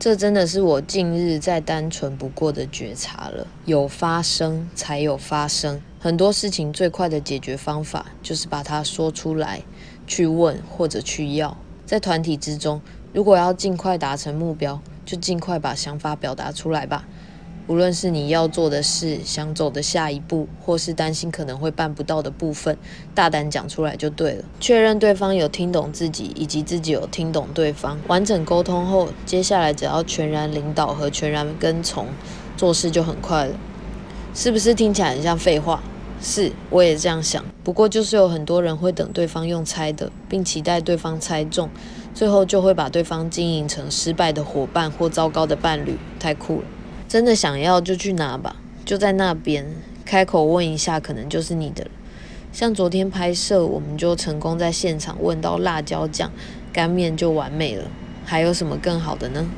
这真的是我近日再单纯不过的觉察了。有发生才有发生，很多事情最快的解决方法就是把它说出来，去问或者去要。在团体之中，如果要尽快达成目标，就尽快把想法表达出来吧。无论是你要做的事、想走的下一步，或是担心可能会办不到的部分，大胆讲出来就对了。确认对方有听懂自己，以及自己有听懂对方，完整沟通后，接下来只要全然领导和全然跟从，做事就很快了。是不是听起来很像废话？是，我也这样想。不过就是有很多人会等对方用猜的，并期待对方猜中，最后就会把对方经营成失败的伙伴或糟糕的伴侣。太酷了！真的想要就去拿吧，就在那边开口问一下，可能就是你的了。像昨天拍摄，我们就成功在现场问到辣椒酱，干面就完美了。还有什么更好的呢？